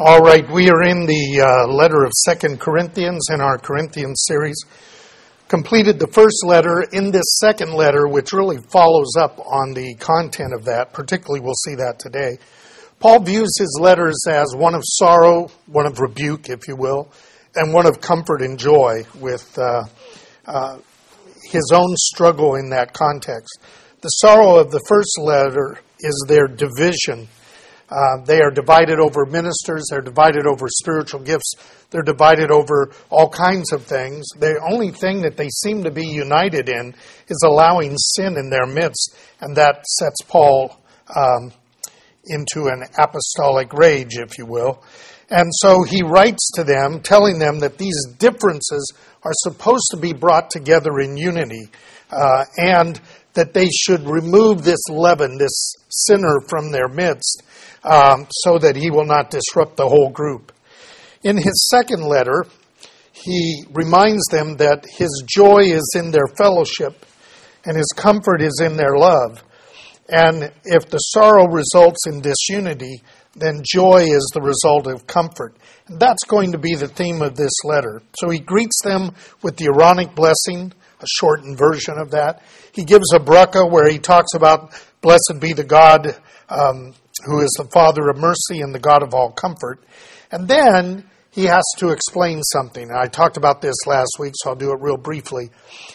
All right, we are in the uh, letter of Second Corinthians in our Corinthians series. Completed the first letter. In this second letter, which really follows up on the content of that, particularly we'll see that today, Paul views his letters as one of sorrow, one of rebuke, if you will, and one of comfort and joy with uh, uh, his own struggle in that context. The sorrow of the first letter is their division uh, they are divided over ministers, they're divided over spiritual gifts, they're divided over all kinds of things. The only thing that they seem to be united in is allowing sin in their midst, and that sets Paul um, into an apostolic rage, if you will. And so he writes to them, telling them that these differences are supposed to be brought together in unity, uh, and that they should remove this leaven, this sinner from their midst um, so that he will not disrupt the whole group. In his second letter, he reminds them that his joy is in their fellowship and his comfort is in their love. And if the sorrow results in disunity, then joy is the result of comfort. And that's going to be the theme of this letter. So he greets them with the Aaronic blessing, a shortened version of that. He gives a bracha where he talks about, blessed be the God um, who is the Father of mercy and the God of all comfort. And then he has to explain something. I talked about this last week, so I'll do it real briefly.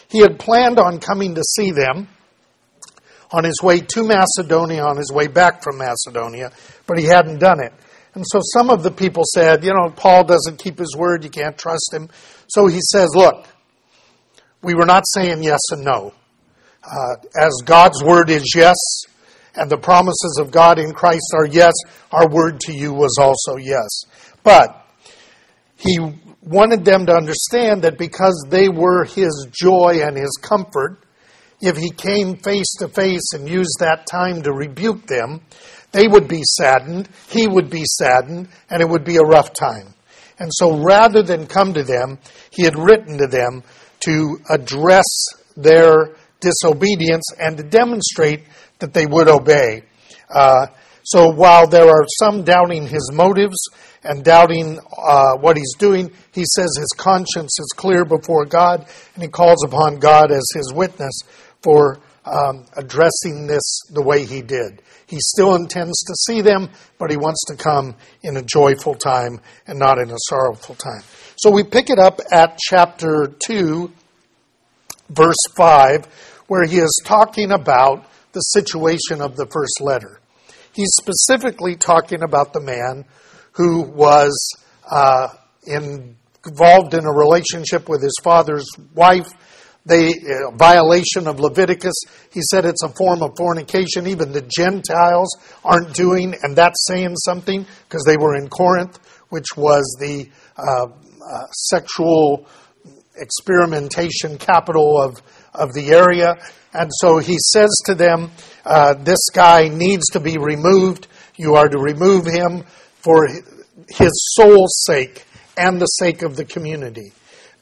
He had planned on coming to see them on his way to Macedonia, on his way back from Macedonia, but he hadn't done it. And so some of the people said, you know, Paul doesn't keep his word, you can't trust him. So he says, look, we were not saying yes and no. Uh, as God's word is yes, and the promises of God in Christ are yes, our word to you was also yes. But he wanted them to understand that because they were his joy and his comfort, if he came face to face and used that time to rebuke them, they would be saddened, he would be saddened, and it would be a rough time. And so rather than come to them, he had written to them to address their disobedience and to demonstrate that they would obey. Uh, so while there are some doubting his motives and doubting uh, what he's doing, he says his conscience is clear before God, and he calls upon God as his witness for um, addressing this the way he did. He still intends to see them, but he wants to come in a joyful time and not in a sorrowful time. So we pick it up at chapter 2, verse 5, where he is talking about the situation of the first letter. He's specifically talking about the man who was uh, involved in a relationship with his father's wife. The uh, violation of Leviticus, he said it's a form of fornication. Even the Gentiles aren't doing, and that's saying something because they were in Corinth, which was the uh, uh sexual experimentation capital of, of the area. And so he says to them, uh, This guy needs to be removed. You are to remove him for his soul's sake and the sake of the community.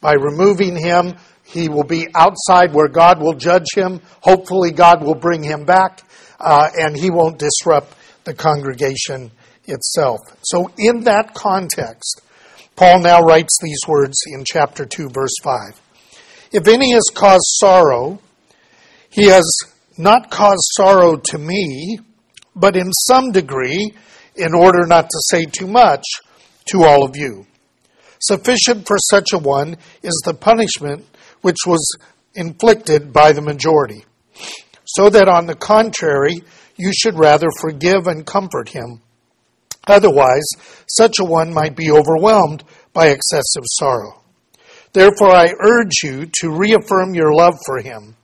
By removing him, he will be outside where God will judge him. Hopefully, God will bring him back, uh, and he won't disrupt the congregation itself. So, in that context, Paul now writes these words in chapter 2, verse 5. If any has caused sorrow, he has not caused sorrow to me, but in some degree, in order not to say too much, to all of you. Sufficient for such a one is the punishment which was inflicted by the majority, so that on the contrary, you should rather forgive and comfort him. Otherwise, such a one might be overwhelmed by excessive sorrow. Therefore, I urge you to reaffirm your love for him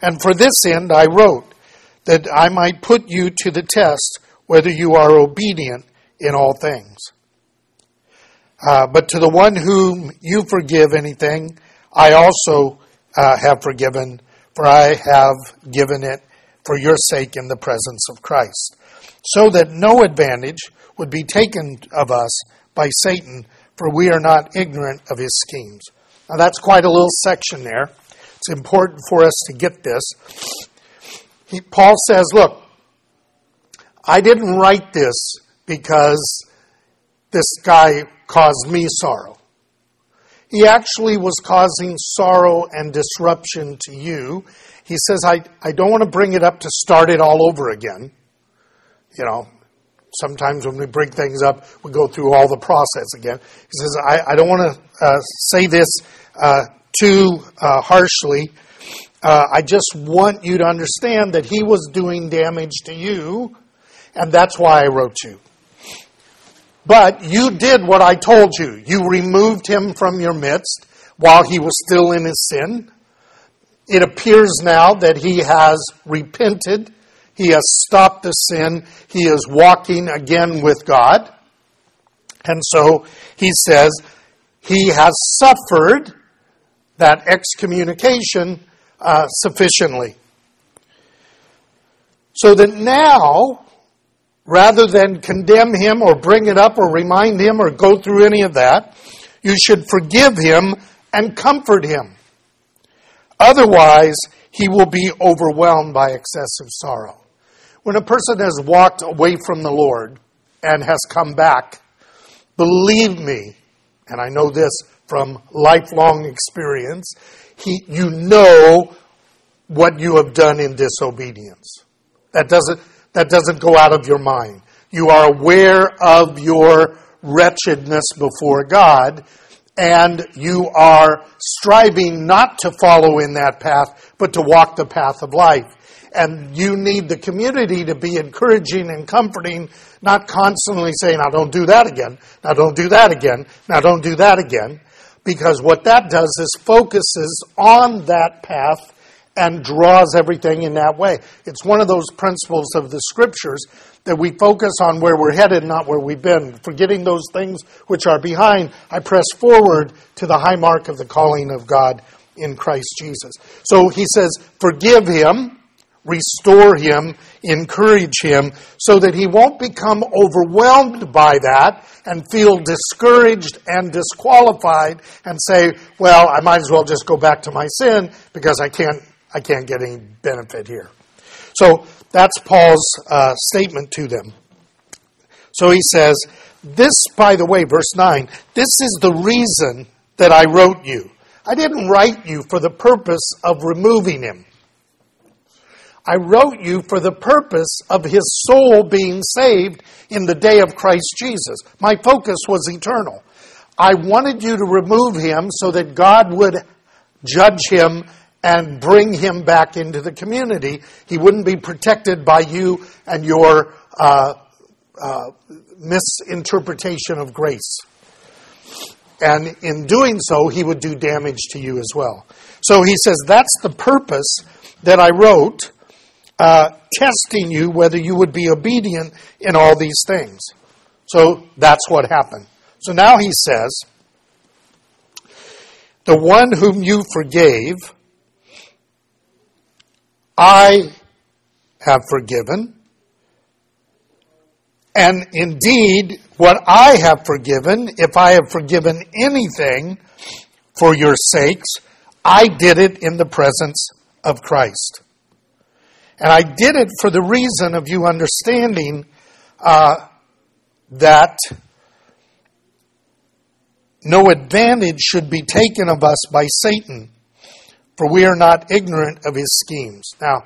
and for this end I wrote, that I might put you to the test whether you are obedient in all things. Uh, but to the one whom you forgive anything, I also uh, have forgiven, for I have given it for your sake in the presence of Christ, so that no advantage would be taken of us by Satan, for we are not ignorant of his schemes. Now that's quite a little section there. It's important for us to get this. He, Paul says, Look, I didn't write this because this guy caused me sorrow. He actually was causing sorrow and disruption to you. He says, I, I don't want to bring it up to start it all over again. You know, sometimes when we bring things up, we go through all the process again. He says, I, I don't want to uh, say this uh, too uh, harshly. Uh, I just want you to understand that he was doing damage to you, and that's why I wrote you. But you did what I told you. You removed him from your midst while he was still in his sin. It appears now that he has repented. He has stopped the sin. He is walking again with God. And so he says he has suffered that excommunication uh, sufficiently. So that now rather than condemn him or bring it up or remind him or go through any of that, you should forgive him and comfort him. Otherwise, he will be overwhelmed by excessive sorrow. When a person has walked away from the Lord and has come back, believe me, and I know this from lifelong experience, he, you know what you have done in disobedience. That doesn't, that doesn't go out of your mind. You are aware of your wretchedness before God, and you are striving not to follow in that path, but to walk the path of life. And you need the community to be encouraging and comforting, not constantly saying, now don't do that again, now don't do that again, now don't do that again. Because what that does is focuses on that path and draws everything in that way. It's one of those principles of the scriptures that we focus on where we're headed, not where we've been. Forgetting those things which are behind, I press forward to the high mark of the calling of God in Christ Jesus. So he says, forgive him, restore him, encourage him, so that he won't become overwhelmed by that and feel discouraged and disqualified and say, well, I might as well just go back to my sin because I can't I can't get any benefit here. So that's Paul's uh, statement to them. So he says, This, by the way, verse 9, this is the reason that I wrote you. I didn't write you for the purpose of removing him. I wrote you for the purpose of his soul being saved in the day of Christ Jesus. My focus was eternal. I wanted you to remove him so that God would judge him and bring him back into the community. He wouldn't be protected by you and your uh, uh, misinterpretation of grace. And in doing so, he would do damage to you as well. So he says, That's the purpose that I wrote, uh, testing you whether you would be obedient in all these things. So that's what happened. So now he says, The one whom you forgave, I have forgiven. And indeed, what I have forgiven, if I have forgiven anything for your sakes, I did it in the presence of Christ. And I did it for the reason of you understanding uh, that no advantage should be taken of us by Satan for we are not ignorant of his schemes. Now,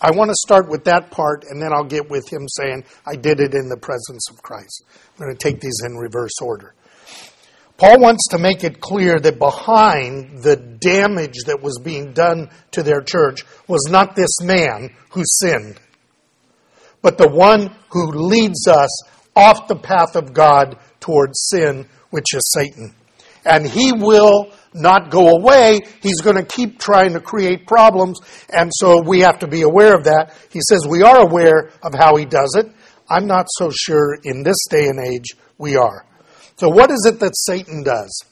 I want to start with that part, and then I'll get with him saying, I did it in the presence of Christ. I'm going to take these in reverse order. Paul wants to make it clear that behind the damage that was being done to their church was not this man who sinned, but the one who leads us off the path of God towards sin, which is Satan. And he will not go away. He's going to keep trying to create problems, and so we have to be aware of that. He says we are aware of how he does it. I'm not so sure in this day and age we are. So, what is it that Satan does?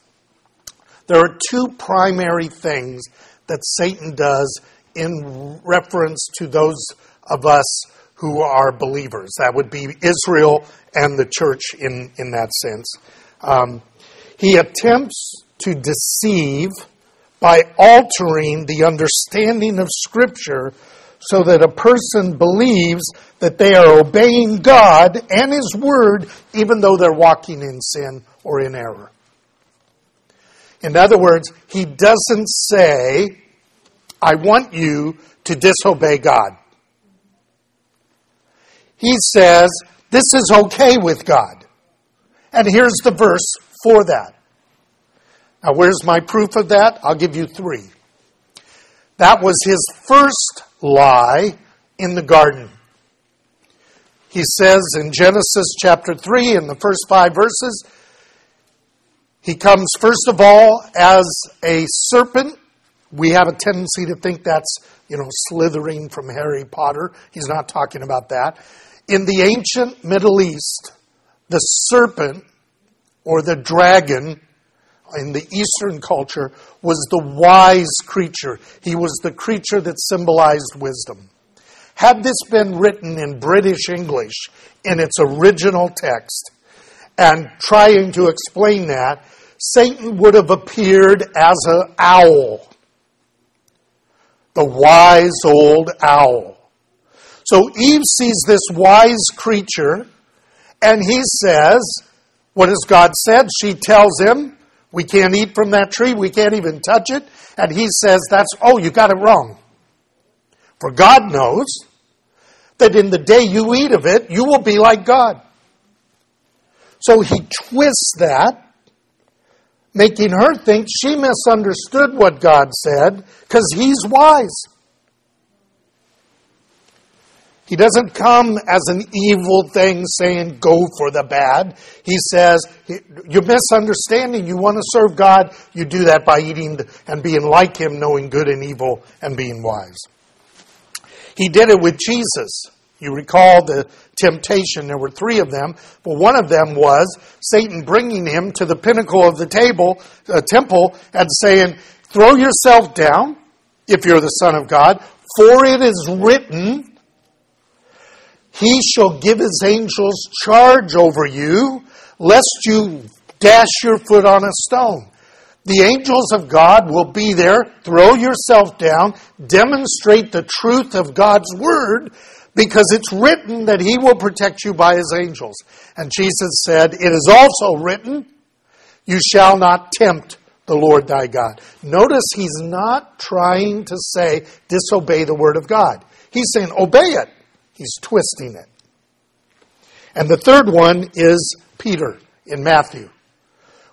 There are two primary things that Satan does in reference to those of us who are believers. That would be Israel and the church in, in that sense. Um, he attempts to deceive by altering the understanding of Scripture so that a person believes that they are obeying God and His Word even though they're walking in sin or in error. In other words, He doesn't say, I want you to disobey God. He says, this is okay with God. And here's the verse for that. Now, where's my proof of that? I'll give you three. That was his first lie in the garden. He says in Genesis chapter 3, in the first five verses, he comes first of all as a serpent. We have a tendency to think that's, you know, slithering from Harry Potter. He's not talking about that. In the ancient Middle East, the serpent or the dragon in the Eastern culture was the wise creature. He was the creature that symbolized wisdom. Had this been written in British English in its original text and trying to explain that, Satan would have appeared as an owl. The wise old owl. So Eve sees this wise creature and he says, What has God said? She tells him, we can't eat from that tree. We can't even touch it. And he says, That's, oh, you got it wrong. For God knows that in the day you eat of it, you will be like God. So he twists that, making her think she misunderstood what God said because he's wise. He doesn't come as an evil thing saying, go for the bad. He says, you're misunderstanding. You want to serve God, you do that by eating and being like Him, knowing good and evil and being wise. He did it with Jesus. You recall the temptation, there were three of them, but one of them was Satan bringing him to the pinnacle of the table, uh, temple and saying, throw yourself down if you're the Son of God, for it is written, he shall give his angels charge over you, lest you dash your foot on a stone. The angels of God will be there. Throw yourself down. Demonstrate the truth of God's word because it's written that he will protect you by his angels. And Jesus said, It is also written, You shall not tempt the Lord thy God. Notice he's not trying to say, disobey the word of God. He's saying, obey it. He's twisting it. And the third one is Peter in Matthew,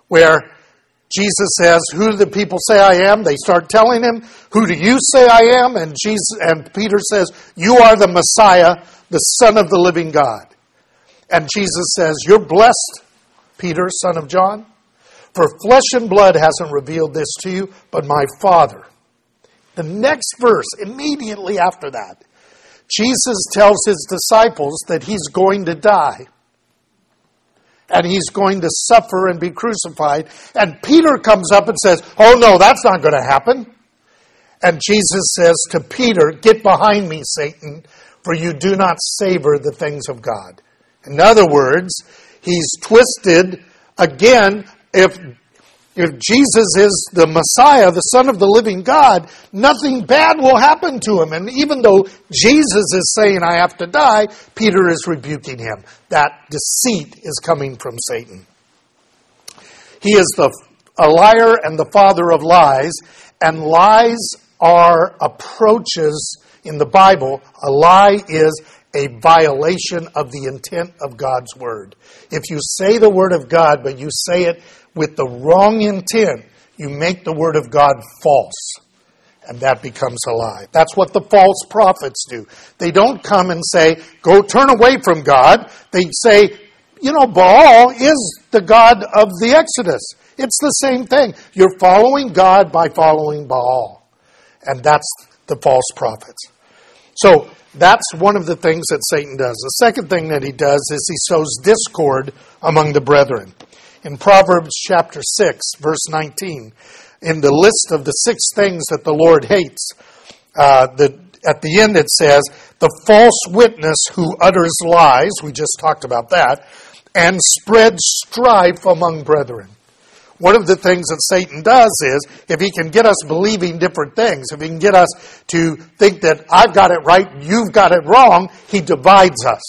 where Jesus says, Who do the people say I am? They start telling him, Who do you say I am? And Jesus and Peter says, You are the Messiah, the Son of the living God. And Jesus says, You're blessed, Peter, son of John, for flesh and blood hasn't revealed this to you, but my Father. The next verse, immediately after that, Jesus tells his disciples that he's going to die and he's going to suffer and be crucified. And Peter comes up and says, Oh, no, that's not going to happen. And Jesus says to Peter, Get behind me, Satan, for you do not savor the things of God. In other words, he's twisted again. If if Jesus is the Messiah, the Son of the living God, nothing bad will happen to him. And even though Jesus is saying, I have to die, Peter is rebuking him. That deceit is coming from Satan. He is the, a liar and the father of lies, and lies are approaches in the Bible. A lie is a violation of the intent of God's word. If you say the word of God, but you say it with the wrong intent, you make the word of God false. And that becomes a lie. That's what the false prophets do. They don't come and say, go turn away from God. They say, you know, Baal is the God of the Exodus. It's the same thing. You're following God by following Baal. And that's the false prophets. So that's one of the things that Satan does. The second thing that he does is he sows discord among the brethren in Proverbs chapter 6, verse 19, in the list of the six things that the Lord hates, uh, the, at the end it says, the false witness who utters lies, we just talked about that, and spreads strife among brethren. one of the things that Satan does is if he can get us believing different things, if he can get us to think that I've got it right, you've got it wrong, he divides us.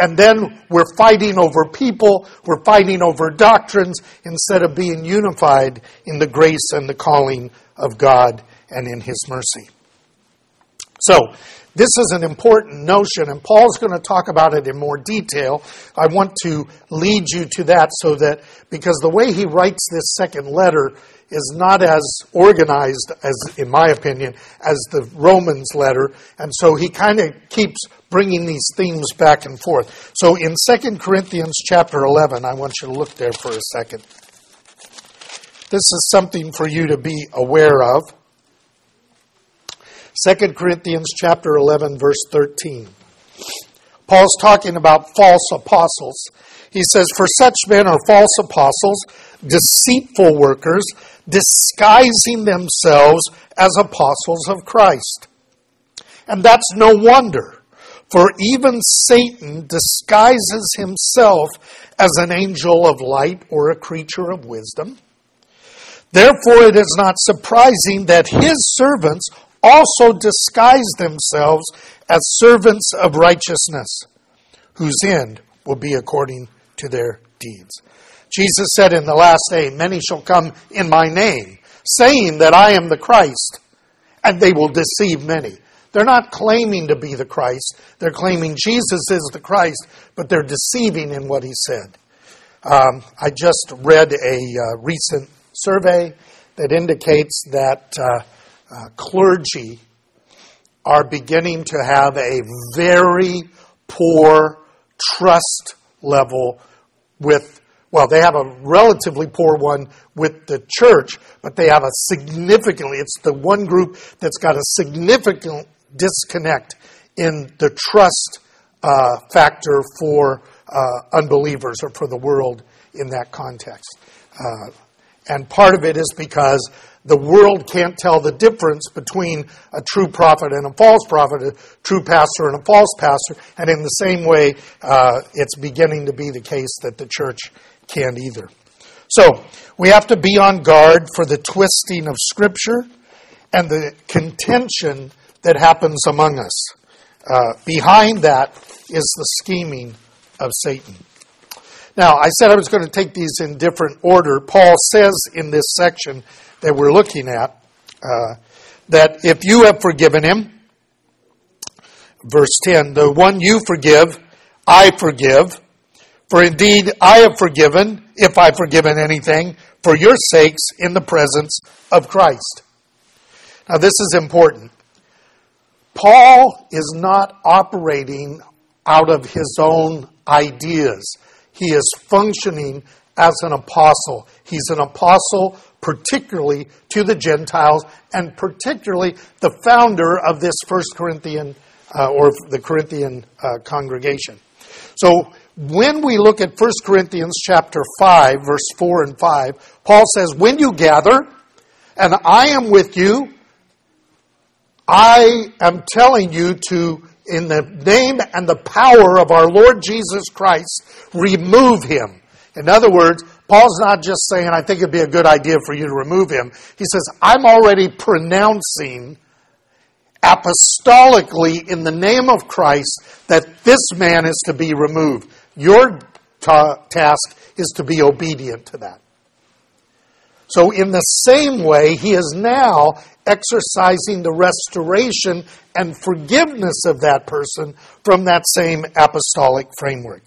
And then we're fighting over people, we're fighting over doctrines instead of being unified in the grace and the calling of God and in his mercy. So, this is an important notion, and Paul's going to talk about it in more detail. I want to lead you to that so that, because the way he writes this second letter is not as organized as, in my opinion, as the Romans letter, and so he kind of keeps bringing these themes back and forth. So in 2 Corinthians chapter 11, I want you to look there for a second. This is something for you to be aware of. 2 Corinthians chapter 11 verse 13. Paul's talking about false apostles. He says, For such men are false apostles, deceitful workers, disguising themselves as apostles of Christ. And that's no wonder, for even Satan disguises himself as an angel of light or a creature of wisdom. Therefore, it is not surprising that his servants also disguise themselves as servants of righteousness, whose end will be according to their deeds. Jesus said in the last day, Many shall come in my name, saying that I am the Christ, and they will deceive many. They're not claiming to be the Christ, they're claiming Jesus is the Christ, but they're deceiving in what he said. Um, I just read a uh, recent survey that indicates that. Uh, uh, clergy are beginning to have a very poor trust level with, well, they have a relatively poor one with the church, but they have a significantly, it's the one group that's got a significant disconnect in the trust uh, factor for uh, unbelievers or for the world in that context. Uh, and part of it is because the world can't tell the difference between a true prophet and a false prophet, a true pastor and a false pastor. And in the same way, uh, it's beginning to be the case that the church can't either. So, we have to be on guard for the twisting of Scripture and the contention that happens among us. Uh, behind that is the scheming of Satan. Now, I said I was going to take these in different order. Paul says in this section that we're looking at uh, that if you have forgiven him, verse 10, the one you forgive, I forgive. For indeed, I have forgiven, if I've forgiven anything, for your sakes in the presence of Christ. Now, this is important. Paul is not operating out of his own ideas. He is functioning as an apostle. He's an apostle particularly to the Gentiles and particularly the founder of this First Corinthian uh, or the Corinthian uh, congregation. So when we look at 1 Corinthians chapter 5 verse 4 and 5, Paul says, "When you gather and I am with you, I am telling you to in the name and the power of our Lord Jesus Christ, remove him. In other words, Paul's not just saying, I think it'd be a good idea for you to remove him. He says, I'm already pronouncing apostolically in the name of Christ that this man is to be removed. Your ta- task is to be obedient to that. So, in the same way, he is now exercising the restoration and forgiveness of that person from that same apostolic framework.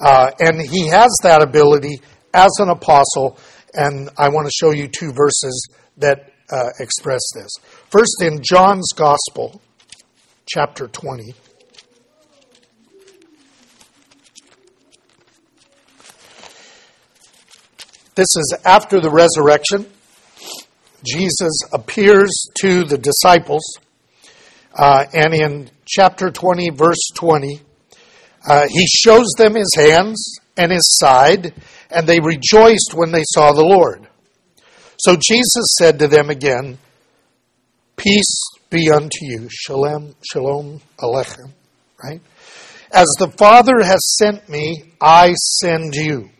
Uh, and he has that ability as an apostle, and I want to show you two verses that uh, express this. First, in John's Gospel, chapter 20. This is after the resurrection. Jesus appears to the disciples, uh, and in chapter 20, verse 20, uh, he shows them his hands and his side, and they rejoiced when they saw the Lord. So Jesus said to them again, Peace be unto you. Shalom, shalom alechem. Right? As the Father has sent me, I send you.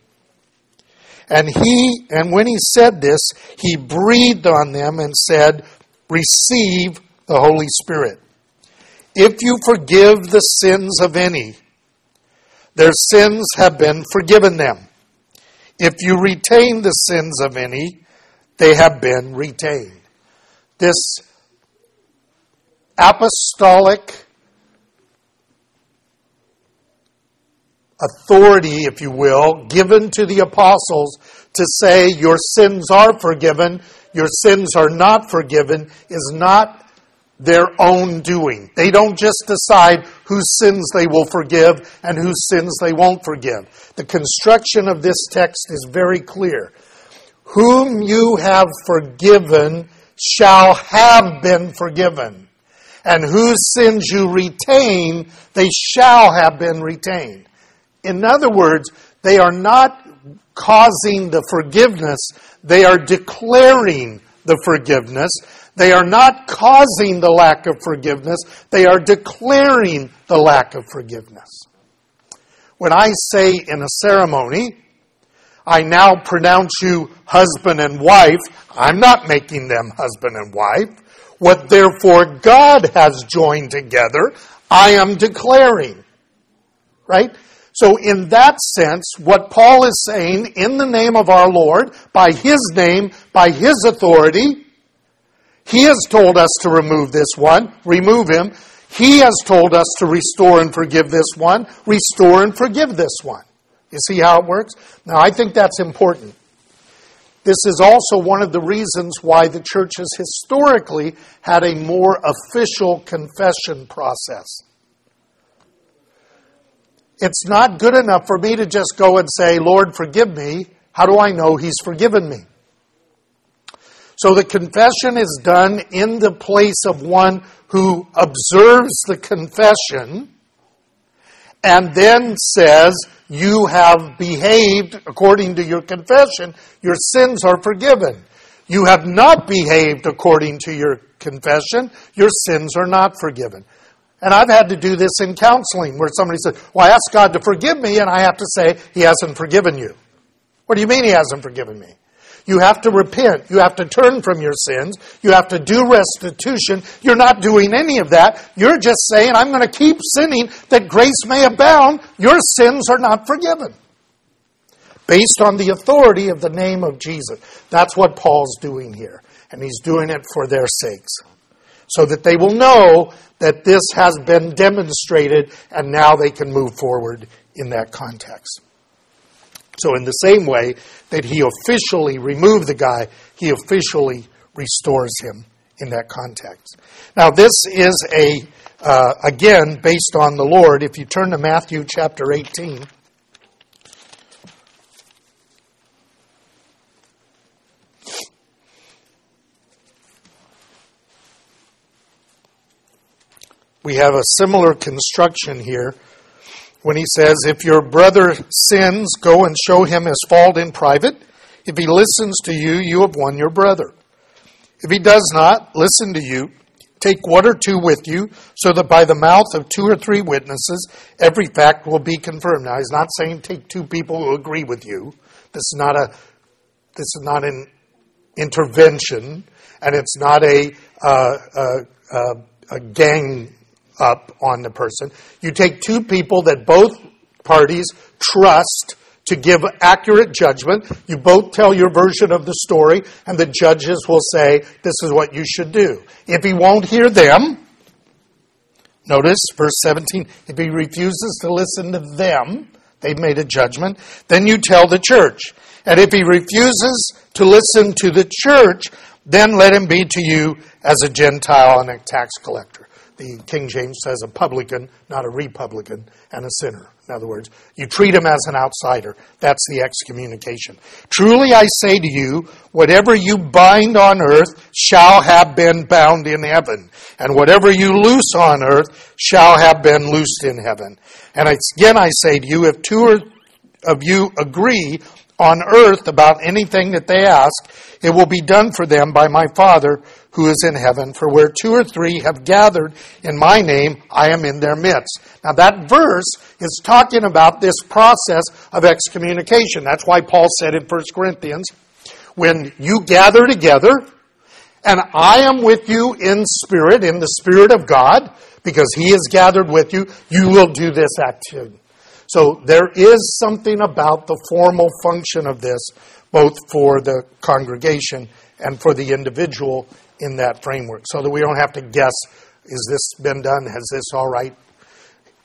And he, and when he said this, he breathed on them and said, Receive the Holy Spirit. If you forgive the sins of any, their sins have been forgiven them. If you retain the sins of any, they have been retained. This apostolic authority, if you will, given to the apostles to say your sins are forgiven, your sins are not forgiven, is not their own doing. They don't just decide whose sins they will forgive and whose sins they won't forgive. The construction of this text is very clear. Whom you have forgiven shall have been forgiven, and whose sins you retain, they shall have been retained. In other words, they are not causing the forgiveness, they are declaring the forgiveness. They are not causing the lack of forgiveness, they are declaring the lack of forgiveness. When I say in a ceremony, I now pronounce you husband and wife, I'm not making them husband and wife. What therefore God has joined together, I am declaring. Right? So, in that sense, what Paul is saying in the name of our Lord, by his name, by his authority, he has told us to remove this one, remove him. He has told us to restore and forgive this one, restore and forgive this one. You see how it works? Now, I think that's important. This is also one of the reasons why the church has historically had a more official confession process. It's not good enough for me to just go and say, Lord, forgive me. How do I know He's forgiven me? So the confession is done in the place of one who observes the confession and then says, You have behaved according to your confession, your sins are forgiven. You have not behaved according to your confession, your sins are not forgiven. And I've had to do this in counseling where somebody says, Well, I asked God to forgive me, and I have to say, He hasn't forgiven you. What do you mean He hasn't forgiven me? You have to repent. You have to turn from your sins. You have to do restitution. You're not doing any of that. You're just saying, I'm going to keep sinning that grace may abound. Your sins are not forgiven. Based on the authority of the name of Jesus. That's what Paul's doing here. And he's doing it for their sakes. So that they will know that this has been demonstrated and now they can move forward in that context. So, in the same way that he officially removed the guy, he officially restores him in that context. Now, this is a, uh, again, based on the Lord. If you turn to Matthew chapter 18. we have a similar construction here when he says, If your brother sins, go and show him his fault in private. If he listens to you, you have won your brother. If he does not listen to you, take one or two with you, so that by the mouth of two or three witnesses, every fact will be confirmed. Now, he's not saying take two people who agree with you. This is not a this is not an intervention, and it's not a, uh, uh, a gang up on the person. You take two people that both parties trust to give accurate judgment. You both tell your version of the story, and the judges will say, This is what you should do. If he won't hear them, notice verse 17, if he refuses to listen to them, they've made a judgment, then you tell the church. And if he refuses to listen to the church, then let him be to you as a Gentile and a tax collector the King James says a publican, not a republican, and a sinner. In other words, you treat him as an outsider. That's the excommunication. Truly I say to you, whatever you bind on earth shall have been bound in heaven, and whatever you loose on earth shall have been loosed in heaven. And again I say to you, if two of you agree on earth about anything that they ask, it will be done for them by my Father who is in heaven, for where two or three have gathered in my name, I am in their midst. Now that verse is talking about this process of excommunication. That's why Paul said in 1 Corinthians, when you gather together, and I am with you in spirit, in the spirit of God, because he is gathered with you, you will do this activity. So there is something about the formal function of this, both for the congregation and for the individual in that framework so that we don't have to guess is this been done? Has this all right?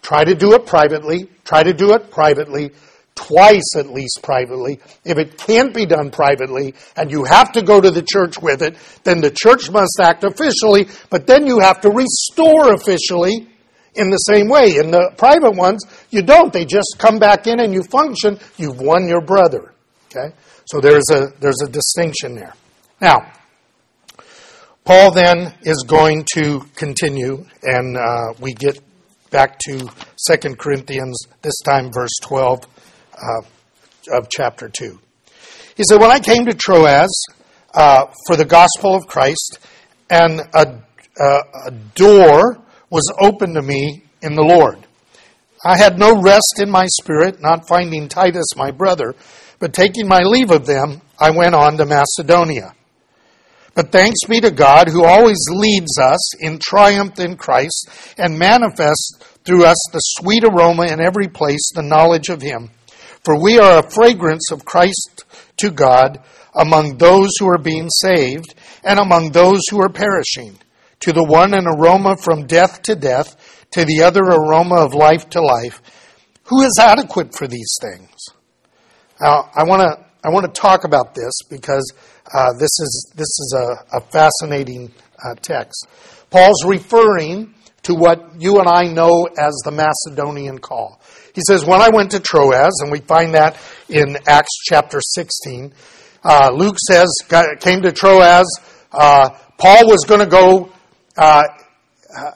Try to do it privately. Try to do it privately, twice at least privately. If it can't be done privately and you have to go to the church with it, then the church must act officially, but then you have to restore officially in the same way. In the private ones, you don't. They just come back in and you function. You've won your brother. Okay? So there's a, there's a distinction there. Now, Paul then is going to continue, and uh, we get back to 2 Corinthians, this time verse 12 uh, of chapter 2. He said, When I came to Troas uh, for the gospel of Christ, and a, a door was opened to me in the Lord. I had no rest in my spirit, not finding Titus my brother, but taking my leave of them, I went on to Macedonia. But thanks be to God who always leads us in triumph in Christ and manifests through us the sweet aroma in every place, the knowledge of Him. For we are a fragrance of Christ to God among those who are being saved and among those who are perishing. To the one an aroma from death to death, to the other aroma of life to life. Who is adequate for these things? Now, I want to I want to talk about this because uh, this is this is a, a fascinating uh, text. Paul's referring to what you and I know as the Macedonian call. He says, "When I went to Troas," and we find that in Acts chapter sixteen. Uh, Luke says, "Came to Troas." Uh, Paul was going to go uh, uh,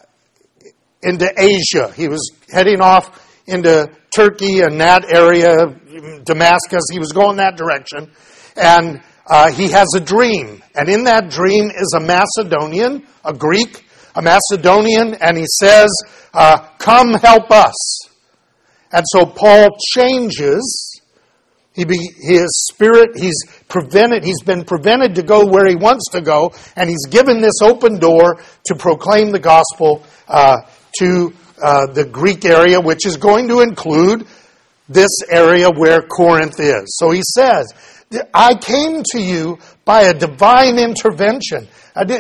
into Asia. He was heading off into Turkey and that area, Damascus. He was going that direction, and uh, he has a dream. And in that dream is a Macedonian, a Greek, a Macedonian, and he says, uh, Come help us. And so Paul changes. He be, his spirit, he's prevented, he's been prevented to go where he wants to go, and he's given this open door to proclaim the gospel uh, to uh, the Greek area, which is going to include this area where Corinth is. So he says, I came to you by a divine intervention.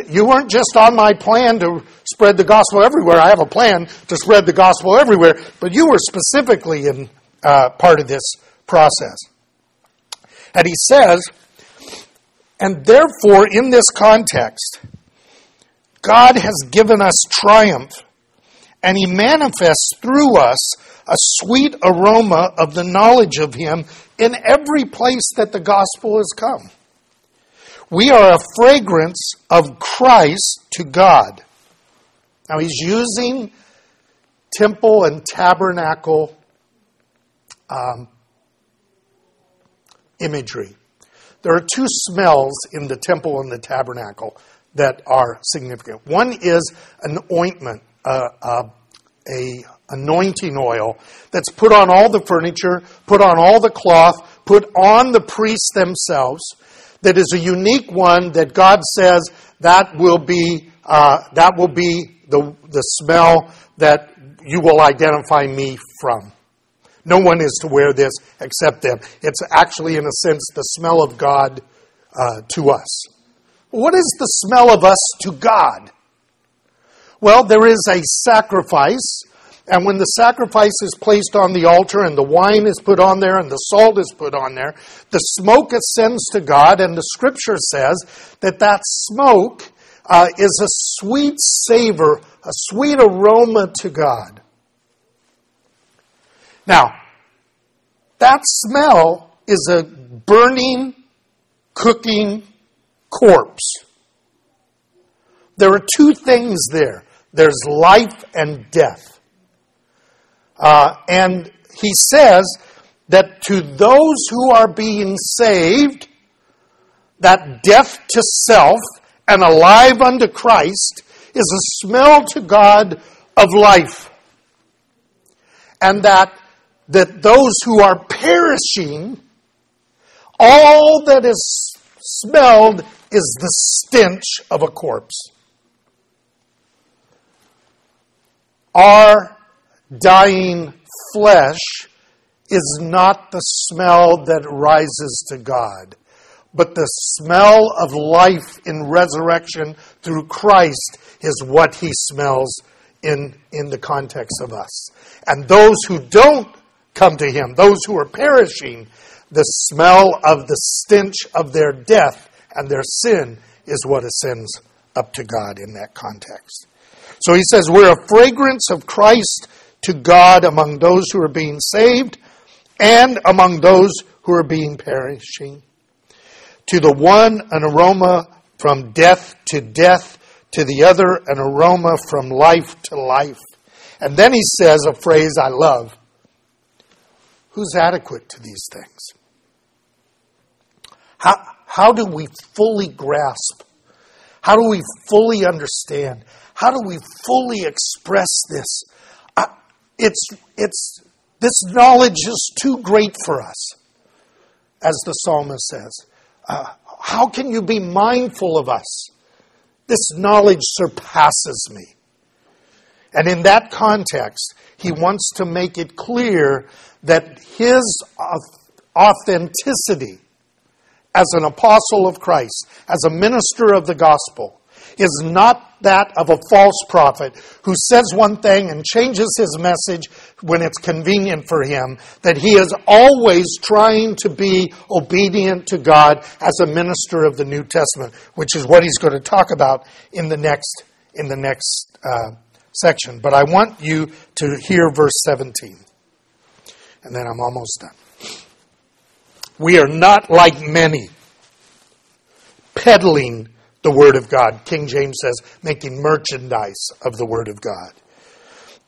You weren't just on my plan to spread the gospel everywhere. I have a plan to spread the gospel everywhere, but you were specifically in uh, part of this process. And he says, and therefore, in this context, God has given us triumph, and he manifests through us a sweet aroma of the knowledge of him in every place that the gospel has come. We are a fragrance of Christ to God. Now he's using temple and tabernacle um, imagery. There are two smells in the temple and the tabernacle that are significant. One is an ointment, uh, uh, a anointing oil that's put on all the furniture, put on all the cloth, put on the priests themselves. That is a unique one that God says that will be uh, that will be the the smell that you will identify me from. No one is to wear this except them. It's actually, in a sense, the smell of God uh, to us. What is the smell of us to God? Well, there is a sacrifice and when the sacrifice is placed on the altar and the wine is put on there and the salt is put on there, the smoke ascends to God, and the scripture says that that smoke uh, is a sweet savor, a sweet aroma to God. Now, that smell is a burning, cooking corpse. There are two things there there's life and death. Uh, and he says that to those who are being saved, that death to self and alive unto Christ is a smell to God of life. And that, that those who are perishing, all that is smelled is the stench of a corpse. Our dying flesh is not the smell that rises to God, but the smell of life in resurrection through Christ is what he smells in, in the context of us. And those who don't come to him, those who are perishing, the smell of the stench of their death and their sin is what ascends up to God in that context. So he says, We're a fragrance of Christ to God among those who are being saved and among those who are being perishing. To the one, an aroma from death to death, to the other, an aroma from life to life. And then he says a phrase I love Who's adequate to these things? How, how do we fully grasp? How do we fully understand? How do we fully express this? It's, it's, this knowledge is too great for us, as the psalmist says. Uh, how can you be mindful of us? This knowledge surpasses me. And in that context, he wants to make it clear that his authenticity as an apostle of Christ, as a minister of the gospel, is not that of a false prophet who says one thing and changes his message when it's convenient for him, that he is always trying to be obedient to God as a minister of the New Testament, which is what he's going to talk about in the next, in the next uh, section. But I want you to hear verse 17. And then I'm almost done. We are not like many peddling the Word of God. King James says, making merchandise of the Word of God.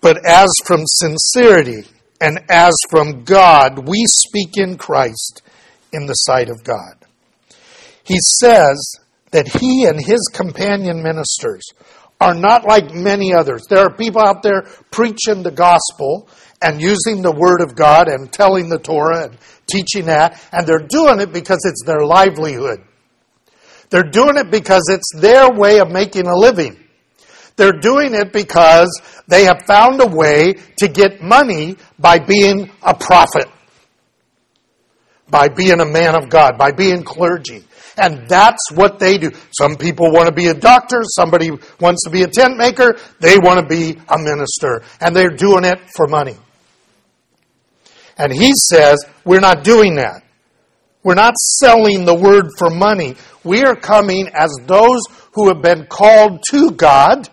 But as from sincerity and as from God, we speak in Christ in the sight of God. He says that he and his companion ministers are not like many others. There are people out there preaching the gospel and using the Word of God and telling the Torah and teaching that, and they're doing it because it's their livelihood. They're doing it because it's their way of making a living. They're doing it because they have found a way to get money by being a prophet, by being a man of God, by being clergy. And that's what they do. Some people want to be a doctor, somebody wants to be a tent maker, they want to be a minister, and they're doing it for money. And he says, we're not doing that. We're not selling the word for money. We are coming as those who have been called to God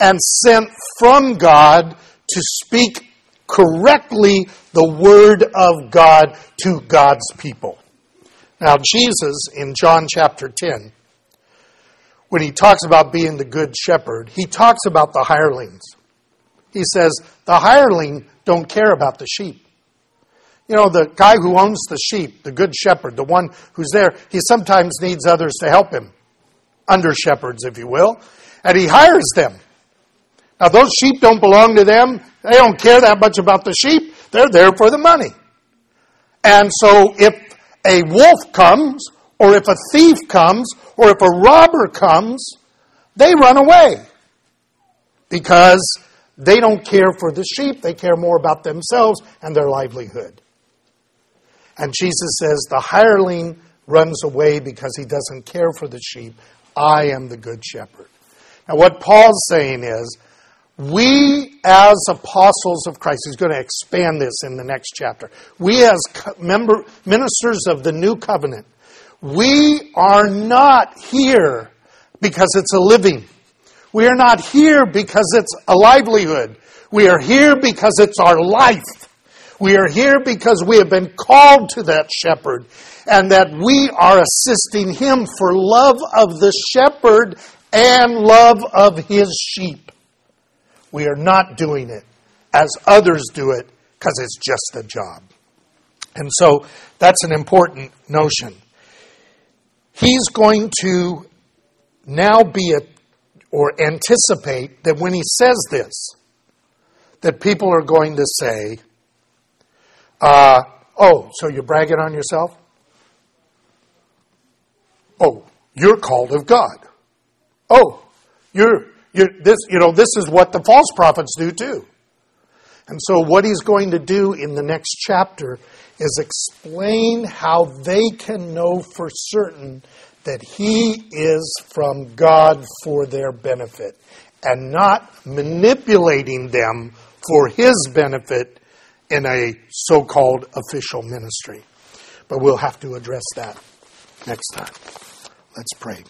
and sent from God to speak correctly the word of God to God's people. Now, Jesus in John chapter 10, when he talks about being the good shepherd, he talks about the hirelings. He says, the hireling don't care about the sheep. You know, the guy who owns the sheep, the good shepherd, the one who's there, he sometimes needs others to help him. Under shepherds, if you will. And he hires them. Now, those sheep don't belong to them. They don't care that much about the sheep. They're there for the money. And so, if a wolf comes, or if a thief comes, or if a robber comes, they run away. Because they don't care for the sheep, they care more about themselves and their livelihood. And Jesus says, The hireling runs away because he doesn't care for the sheep. I am the good shepherd. Now, what Paul's saying is, we as apostles of Christ, he's going to expand this in the next chapter. We as member, ministers of the new covenant, we are not here because it's a living. We are not here because it's a livelihood. We are here because it's our life. We are here because we have been called to that shepherd and that we are assisting him for love of the shepherd and love of his sheep. We are not doing it as others do it because it's just a job. And so that's an important notion. He's going to now be a, or anticipate that when he says this, that people are going to say, uh, "Oh, so you're bragging on yourself? Oh, you're called of God. Oh, you're you're this. You know, this is what the false prophets do too." And so, what he's going to do in the next chapter is explain how they can know for certain that he is from God for their benefit and not manipulating them for his benefit in a so called official ministry. But we'll have to address that next time. Let's pray.